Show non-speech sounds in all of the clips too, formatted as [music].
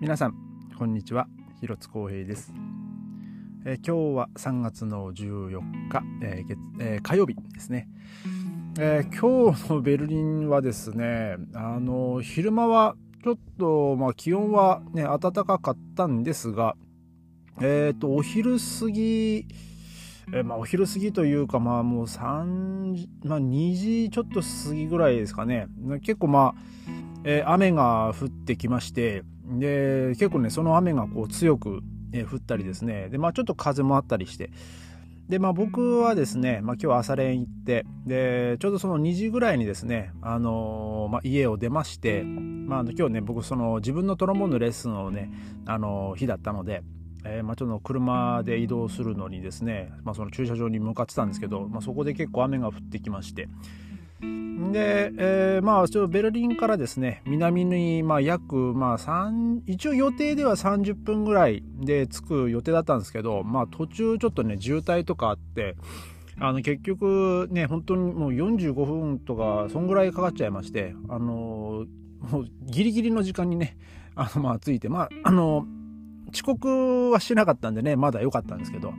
皆さんこんにちは。広津光平です、えー、今日は3月の14日、えーえー、火曜日ですね、え今日のベルリンはですねあの昼間はちょっと、まあ、気温はね暖かかったんですがえっ、とお昼過ぎえまあ、お昼過ぎというか、まあ、もう3時、まあ、2時ちょっと過ぎぐらいですかね。結構まあ、えー、雨が降ってきまして、で、結構ね、その雨がこう強く、え、降ったりですね、で、まあちょっと風もあったりして、で、まあ僕はですね、まあ今日朝練行って、で、ちょうどその2時ぐらいにですね、あのー、まあ家を出まして、まあ今日ね、僕その自分のトロンボーンのレッスンをね、あのー、日だったので、えー、まあ、ちょっと車で移動するのにですね、まあ、その駐車場に向かってたんですけど、まあ、そこで結構雨が降ってきまして、で、えー、まあ、ちょベルリンからですね、南に、まあ、約、まあ、3、一応予定では30分ぐらいで着く予定だったんですけど、まあ、途中ちょっとね、渋滞とかあって、あの、結局ね、本当にもう45分とか、そんぐらいかかっちゃいまして、あのもうギリギリの時間にね、あの、まあ、着いて、まあ、あの遅刻はしなかったんでね、まだ良かったんですけど、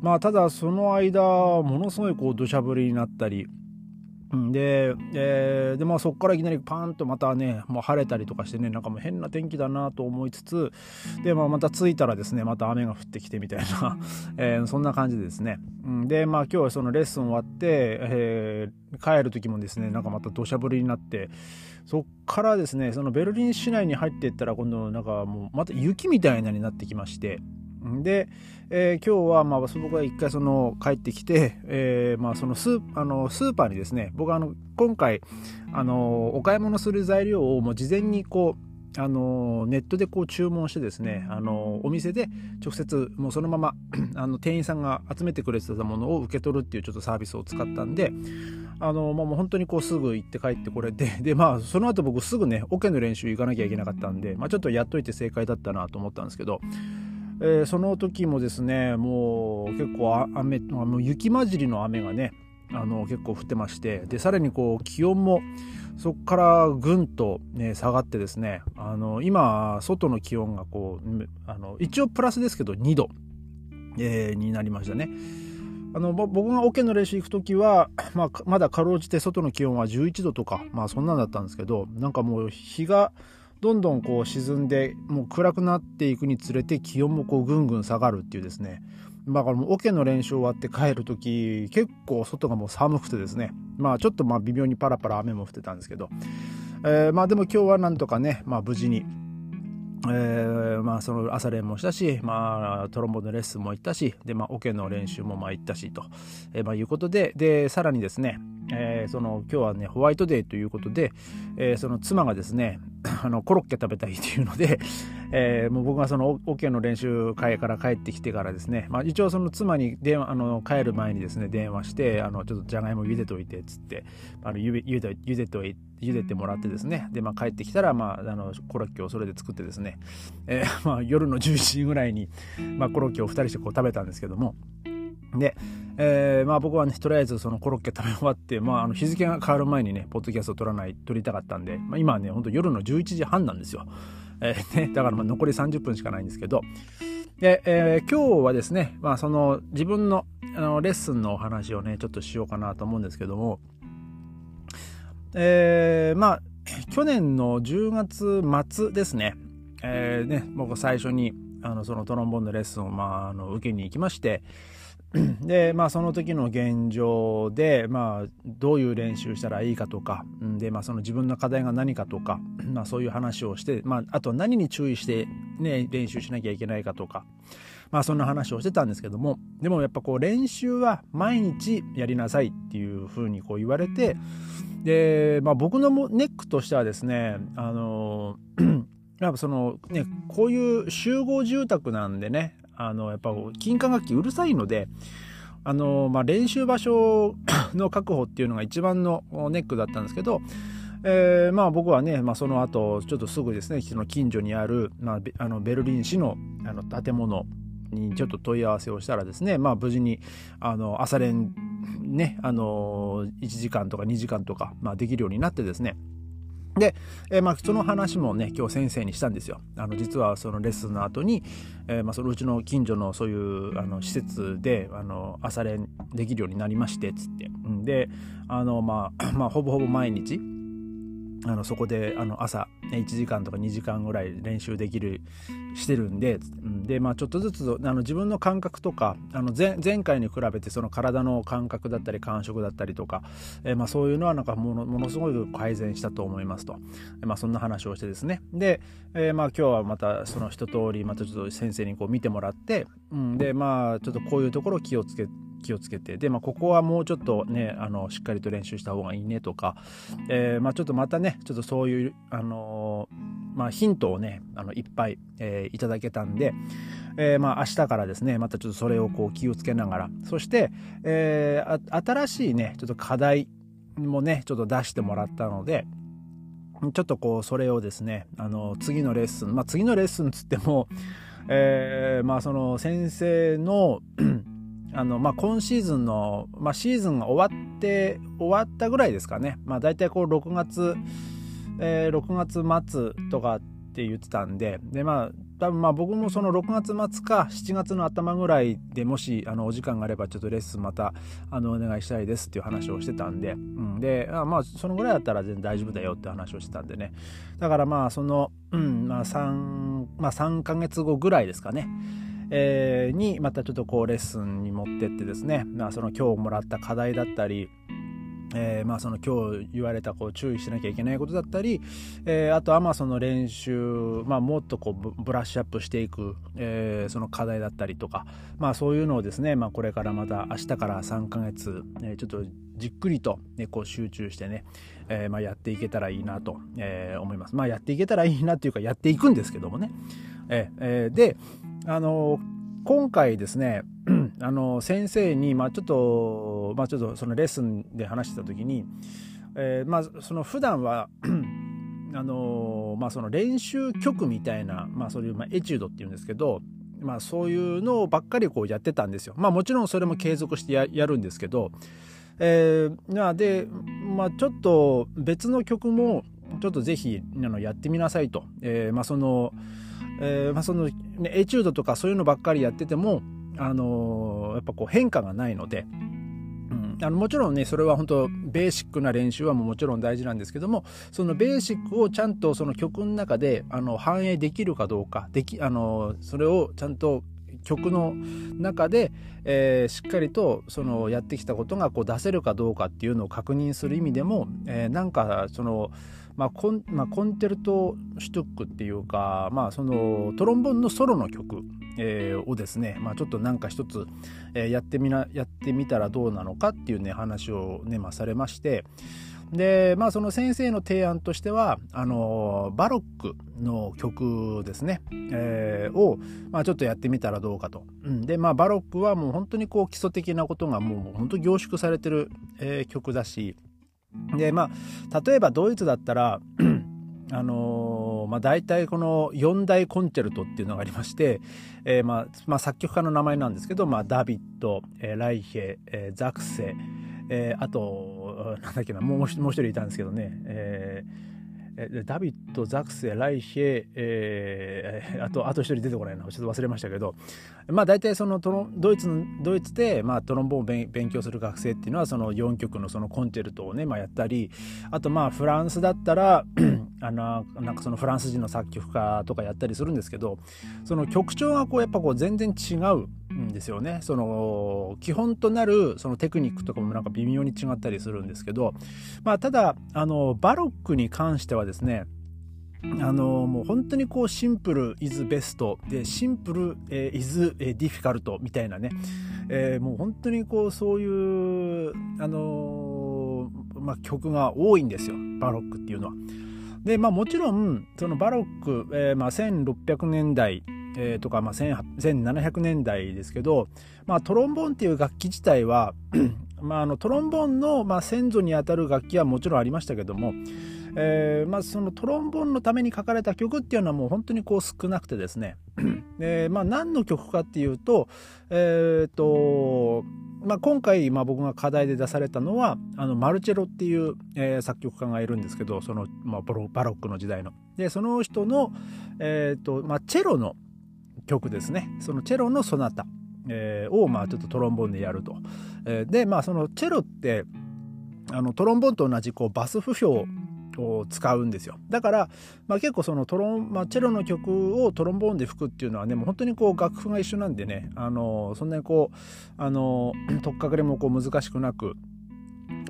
まあ、ただその間、ものすごいこう、土砂降りになったり、で、えー、でまあそこからいきなりパーンとまたねもう晴れたりとかしてねなんかもう変な天気だなと思いつつで、まあ、また着いたらですねまた雨が降ってきてみたいな、[laughs] えー、そんな感じでですね、うん、でまあ今日はそのレッスン終わって、えー、帰る時もですねなんかまた土砂降りになってそっからですねそのベルリン市内に入っていったら今度なんかもうまた雪みたいなになってきましてで、えー、今日は、まあ、僕は一回その帰ってきて、えー、まあ、そのスーあのスーパーにですね僕はあの今回あのお買い物する材料をもう事前にこうあのネットでこう注文してですねあのお店で直接もうそのままあの店員さんが集めてくれてたものを受け取るっていうちょっとサービスを使ったんであの、まあ、もう本当にこうすぐ行って帰ってこれてでまあその後僕すぐねオケの練習行かなきゃいけなかったんで、まあ、ちょっとやっといて正解だったなと思ったんですけどえー、その時もですねもう結構雨もう雪混じりの雨がねあの結構降ってましてでさらにこう気温もそこからぐんと、ね、下がってですねあの今外の気温がこうあの一応プラスですけど2度、えー、になりましたね。あの僕がオケの練習行く時は、まあ、まだかろうじて外の気温は11度とか、まあ、そんなんだったんですけどなんかもう日がどんどんこう沈んでもう暗くなっていくにつれて気温もこうぐんぐん下がるっていうですね。だからもうオケの練習終わって帰る時結構外がもう寒くてですね。まあちょっとまあ微妙にパラパラ雨も降ってたんですけど、えー、まあでも今日はなんとかね、まあ、無事にえー、まあその朝練もしたし、まあ、トロンボのレッスンも行ったしで、まあ、オケの練習もまあ行ったしと、えー、まあ、いうことででさらにですね、えー、その今日はねホワイトデーということで、えー、その妻がですね [laughs] あのコロッケ食べたいというので、えー、もう僕がそのオケの練習会から帰ってきてからですね、まあ、一応その妻に電話あの帰る前にですね電話してあのちょっとじゃがいも茹でといてっつってあのゆで茹でとい茹でてもらってですね。で、まあ、帰ってきたら、まあ、あのコロッケをそれで作ってですね、えーまあ、夜の11時ぐらいに、まあ、コロッケを2人してこう食べたんですけども。で、えー、まあ僕はね、とりあえずそのコロッケ食べ終わって、まああの日付が変わる前にね、ポッドキャストを撮らない、撮りたかったんで、まあ今はね、ほんと夜の11時半なんですよ。えー、ね、だからまあ残り30分しかないんですけど、で、えー、今日はですね、まあその自分のあのレッスンのお話をね、ちょっとしようかなと思うんですけども、えー、まあ去年の10月末ですね、えー、ね、僕最初にあのそのトロンボーンのレッスンを、まあ、あの受けに行きまして、で、まあ、その時の現状で、まあ、どういう練習したらいいかとか、で、まあ、その自分の課題が何かとか、まあ、そういう話をして、まあ、あと何に注意して、ね、練習しなきゃいけないかとか、まあ、そんな話をしてたんですけども、でもやっぱこう、練習は毎日やりなさいっていうふうにこう言われて、で、まあ、僕のネックとしてはですね、あの、[clears throat] やっぱそのね、こういう集合住宅なんでね、あの、やっぱ金管楽器うるさいので、あの、まあ、練習場所の確保っていうのが一番のネックだったんですけど、えー、まあ僕はね、まあ、その後ちょっとすぐですねその近所にある、まあ、あのベルリン市のあの建物にちょっと問い合わせをしたらですね、まあ、無事にあの朝練ねあの1時間とか2時間とか、まあ、できるようになってですねで、えー、まあその話もね今日先生にしたんですよ。あの実はそのレッスンの後に、えー、まあそのうちの近所のそういうあの施設であの朝練できるようになりましてっつって、であのまあ [clears throat] まあほぼほぼ毎日あのそこであの朝1時間とか2時間ぐらい練習できるしてるんでで、まあ、ちょっとずつあの自分の感覚とかあの前前回に比べてその体の感覚だったり感触だったりとか、えー、まあ、そういうのはなんかものものすごい改善したと思いますと、まあ、そんな話をしてですね。で、えー、まあ今日はまたその一通りまたちょっと先生にこう見てもらって、うん、でまあちょっとこういうところ気をつけて気をつけて。で、まあ、ここはもうちょっとねあのしっかりと練習した方がいいねとか、えー、まあ、ちょっとまたねちょっとそういう、あのまあ、ヒントをねあのいっぱい、えー、いただけたんで、え、まあ、明日からですねまたちょっとそれをこう気をつけながら。そして、え新しいねちょっと課題もねちょっと出してもらったので。ちょっとこうそれをですねあの次のレッスン。まあ次のレッスンつってもえー、まあその先生のあの、まあ、今シーズンの、まあ、シーズンが終わって、終わったぐらいですかね。まあ、大体こう、6月、えー、6月末とかって言ってたんで、で、まあ、多分まあ僕もその6月末か7月の頭ぐらいでもしあのお時間があればちょっとレッスンまたあのお願いしたいですっていう話をしてたんで、うん、でまあそのぐらいだったら全然大丈夫だよって話をしてたんでね。だからまあその、うんまあ3、まあ、3ヶ月後ぐらいですかね。えー、にまたちょっとこうレッスンに持ってってですね、まあ、その今日もらった課題だったりえー、まあその今日言われたこう注意しなきゃいけないことだったり、えー、あとはまあその練習、まあ、もっとこうブラッシュアップしていく、えー、その課題だったりとか、まあ、そういうのをですね、まあ、これからまた明日から3ヶ月、えー、ちょっとじっくりと、ね、こう集中してね、えーまあ、やっていけたらいいなと、えー、思います。まあやっていけたらいいなっていうかやっていくんですけどもね。えー、であの今回ですね [clears throat] あの先生に、まあ、ちょっと、まあ、ちょっとそのレッスンで話してた時に、えー、まあその普段は [clears throat] あのまあその練習曲みたいな、まあ、そういう、まあ、エチュードっていうんですけど、まあ、そういうのばっかりこうやってたんですよ。まあもちろんそれも継続してやるんですけど、えー、で、まあ、ちょっと別の曲もちょっとぜひあのやってみなさいと。えー、まあそのえー、まあ、その、ね、エチュードとかそういうのばっかりやってても、あのー、やっぱこう変化がないので、あのもちろんねそれは本当ベーシックな練習はももちろん大事なんですけどもそのベーシックをちゃんとその曲の中であの反映できるかどうかできあのそれをちゃんと曲の中で、えー、しっかりとそのやってきたことがこう出せるかどうかっていうのを確認する意味でも、えー、なんかそのまあコンまあ、コンテルトシュトックっていうか、まあ、そのトロンボンのソロの曲、えー、をですね、まあ、ちょっとなんか一つ、えー、やってみなやってみたらどうなのかっていうね話をね、まあ、されましてでまあその先生の提案としてはあのバロックの曲ですね、えー、を、まあ、ちょっとやってみたらどうかと。うん、でまあバロックはもう本当にこう基礎的なことがもう本当凝縮されてる、えー、曲だしでまあ例えばドイツだったら [clears throat] あのー、まあ、大体この四大コンチェルトっていうのがありまして、えー、まあ、まあ、作曲家の名前なんですけど、まあ、ダビッド、えー、ライヘ、えー、ザクセ、えー、あと、なんだっけな、もうもう一人いたんですけどね、えーダビッド、ザクセ、ライヒェ、えー、あと、あと一人出てこないな。ちょっと忘れましたけど、まあ大体そのトロドイツのドイツで、まあ、トロンボーンを勉強する学生っていうのは、その4曲のそのコンチェルトをね、まあやったり、あとまあフランスだったら、[clears throat] あの、なんかそのフランス人の作曲家とかやったりするんですけど、その曲調がこう、やっぱこう全然違う。んですよね。その、基本となるそのテクニックとかもなんか微妙に違ったりするんですけど、まあただ、あの、バロックに関してはですね、あのもう本当にこうシンプル is best でシンプル、えー、is difficult みたいなね、えー、もう本当にこうそういうあのー、まあ、曲が多いんですよバロックっていうのは。でまあもちろんそのバロック、えーまあ、1600年代えー、とか、まあ、1700年代ですけど、まあ、トロンボーンっていう楽器自体は [clears throat] まあ、あのトロンボーンの、まあ、先祖にあたる楽器はもちろんありましたけども、えーまあ、そのトロンボーンのために書かれた曲っていうのはもう本当にこう少なくてですね [clears throat] で、まあ、何の曲かっていうと,、えーとまあ、今回、まあ、僕が課題で出されたのはあのマルチェロっていう、えー、作曲家がいるんですけどその、まあ、バロックの時代の。でその人の、えーとまあ、チェロの曲ですね。そのチェロのソナタ、えー、を、まあ、ちょっとトロンボーンでやると。えー、でまあそのチェロってあのトロンボーンと同じこうバス不評を使うんですよ。だから、まあ、結構そのトロン、まあ、チェロの曲をトロンボーンで吹くっていうのはねもう本当にこう楽譜が一緒なんでねあのそんなにこうあの取っかかりもこう難しくなく。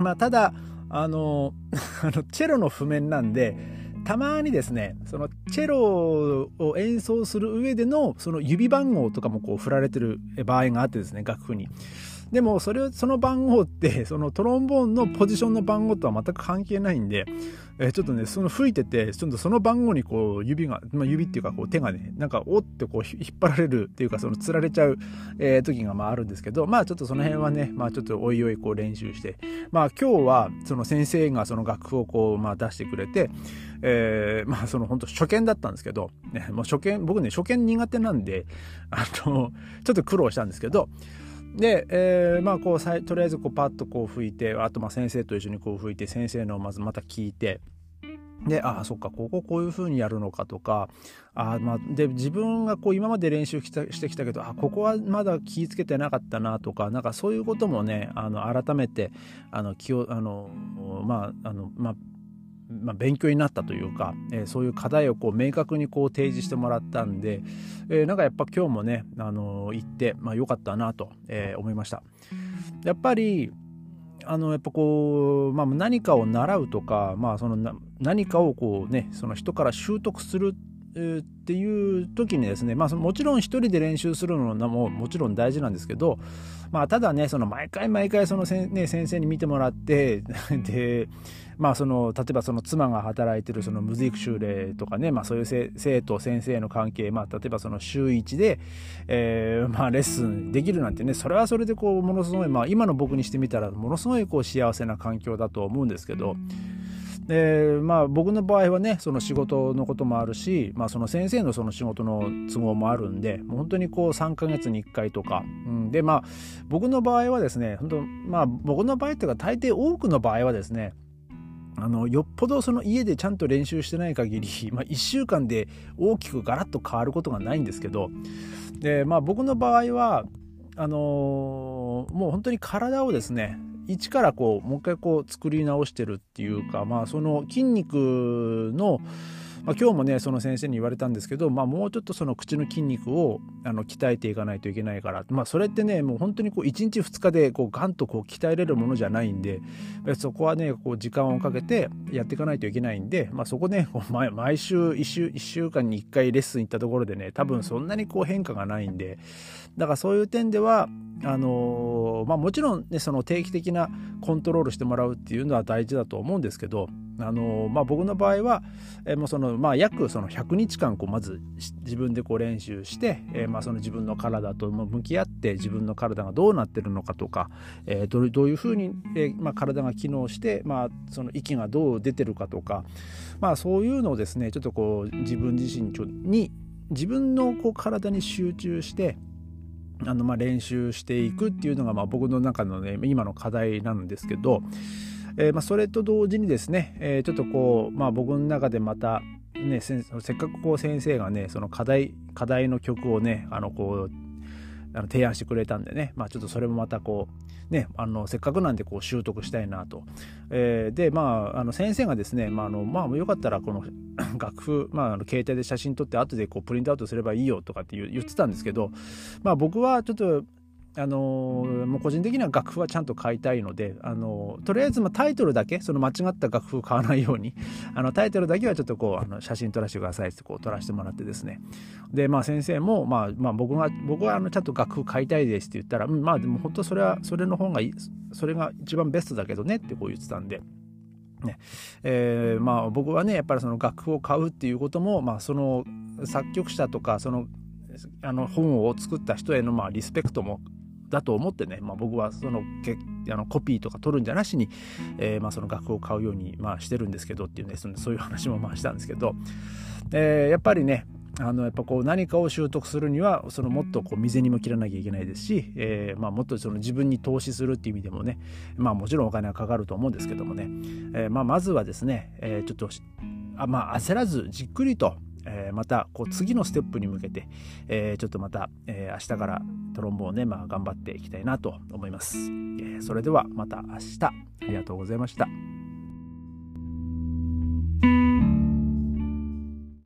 まあただあの [laughs] あのチェロの譜面なんでたまにですねそのチェロを演奏する上でのその指番号とかもこう振られてる場合があってですね楽譜に。でもそれその番号ってそのトロンボーンのポジションの番号とは全く関係ないんで、えー、ちょっとねその吹いててちょっとその番号にこう指が、まあ、指っていうかこう手がねなんかおってこう引っ張られるっていうかそのつられちゃう、えー、時がまああるんですけどまあちょっとその辺はねまあちょっとおいおいこう練習してまあ今日はその先生がその楽譜をこうまあ出してくれてえー、まあその本当初見だったんですけど、ね、もう初見僕ね初見苦手なんであのちょっと苦労したんですけどで、えー、まあこうとりあえずこうパッとこう吹いてあとまあ先生と一緒にこう吹いて先生のをまずまた聞いてでああそっかこここういう風にやるのかとかあまあで自分がこう今まで練習してきたけどあここはまだ気ぃつけてなかったなとかなんかそういうこともねあの改めてあの気をあのまああのまあまあ、勉強になったというか、えー、そういう課題をこう明確にこう提示してもらったんで、えー、なんかやっぱ今日もね、あのー、行って、まあ、よかったなと、えー、思いました。やっぱりあのやっぱこう、まあ、何かを習うとか、まあ、その何かをこうねその人から習得するっていう時にですね、まあ、もちろん一人で練習するのももちろん大事なんですけど、まあ、ただねその毎回毎回そのせ、ね、先生に見てもらって [laughs] で、まあ、その例えばその妻が働いてるそのムズイク修例とかね、まあ、そういう生徒先生の関係、まあ、例えばその週1で、えーまあ、レッスンできるなんてねそれはそれでこうものすごい、まあ、今の僕にしてみたらものすごいこう幸せな環境だと思うんですけど。でまあ僕の場合はねその仕事のこともあるし、まあ、その先生のその仕事の都合もあるんでもう本当にこう3ヶ月に1回とか、うん、でまあ僕の場合はですね本当まあ僕の場合っていうか大抵多くの場合はですねあのよっぽどその家でちゃんと練習してない限り、まあ、1週間で大きくガラッと変わることがないんですけどで、まあ、僕の場合はあのー、もう本当に体をですね一からこうもう一回こう作り直してるっていうかまあその筋肉のまあ、今日もねその先生に言われたんですけど、まあ、もうちょっとその口の筋肉をあの鍛えていかないといけないから、まあ、それってねもう本当にこう1日2日でこうガンとこう鍛えれるものじゃないんでそこはねこう時間をかけてやっていかないといけないんで、まあ、そこね毎週1週 ,1 週間に1回レッスン行ったところでね多分そんなにこう変化がないんでだからそういう点ではあのー、まあ、もちろんねその定期的なコントロールしてもらうっていうのは大事だと思うんですけどあのまあ、僕の場合は、えー、もうそのまあ、約その100日間こうまず自分でこう練習して、えー、まあ、その自分の体と向き合って自分の体がどうなってるのかとか、えー、どどういうふうに、えまあ、体が機能して、まあ、その息がどう出てるかとか、まあ、そういうのをですねちょっとこう自分自身に自分のこう体に集中してあのまあ練習していくっていうのがまあ僕の中のね今の課題なんですけど、えー、まあ、それと同時にですね、えー、ちょっとこう、まあ、僕の中でまた、ね、せっかくこう先生がねその課題課題の曲をねあのこうあの提案してくれたんでね、まあ、ちょっとそれもまたこう、ね、あのせっかくなんでこう習得したいなと。えー、で、まあ、あの先生がですね、まああのまあ、よかったらこの [coughs] 楽譜、まあ、あの携帯で写真撮って後でこうプリントアウトすればいいよとかって言ってたんですけど、まあ、僕はちょっとあのもう個人的には楽譜はちゃんと買いたいので、あのとりあえずまタイトルだけその間違った楽譜を買わないように [laughs] あのタイトルだけはちょっとこうあの写真撮らせてくださいってこう撮らせてもらってですねでまあ先生も、まあ、まあ僕が僕はあのちゃんと楽譜買いたいですって言ったら、うん、まあでも本当それはそれの方がいいそれが一番ベストだけどねってこう言ってたんで。ねえー、まあ僕はねやっぱりその楽譜を買うっていうことも、まあ、その作曲者とかそのあの本を作った人へのまあリスペクトもだと思ってね、まあ、僕はそのけあのコピーとか取るんじゃなしに、えー、まあその楽を買うようにまあしてるんですけどっていうねそそういう話もまあしたんですけど、えー、やっぱりねあのやっぱこう何かを習得するにはそのもっとこう未然にも切らなきゃいけないですし、えーまあ、もっとその自分に投資するっていう意味でもね、まあ、もちろんお金はかかると思うんですけどもね、えーまあ、まずはですね、えー、ちょっとあ、まあ、焦らずじっくりと、えー、またこう次のステップに向けて、えー、ちょっとまた、えー、明日からトロンボーンね、まあ、頑張っていきたいなと思います。えー、それではまた明日ありがとうございました。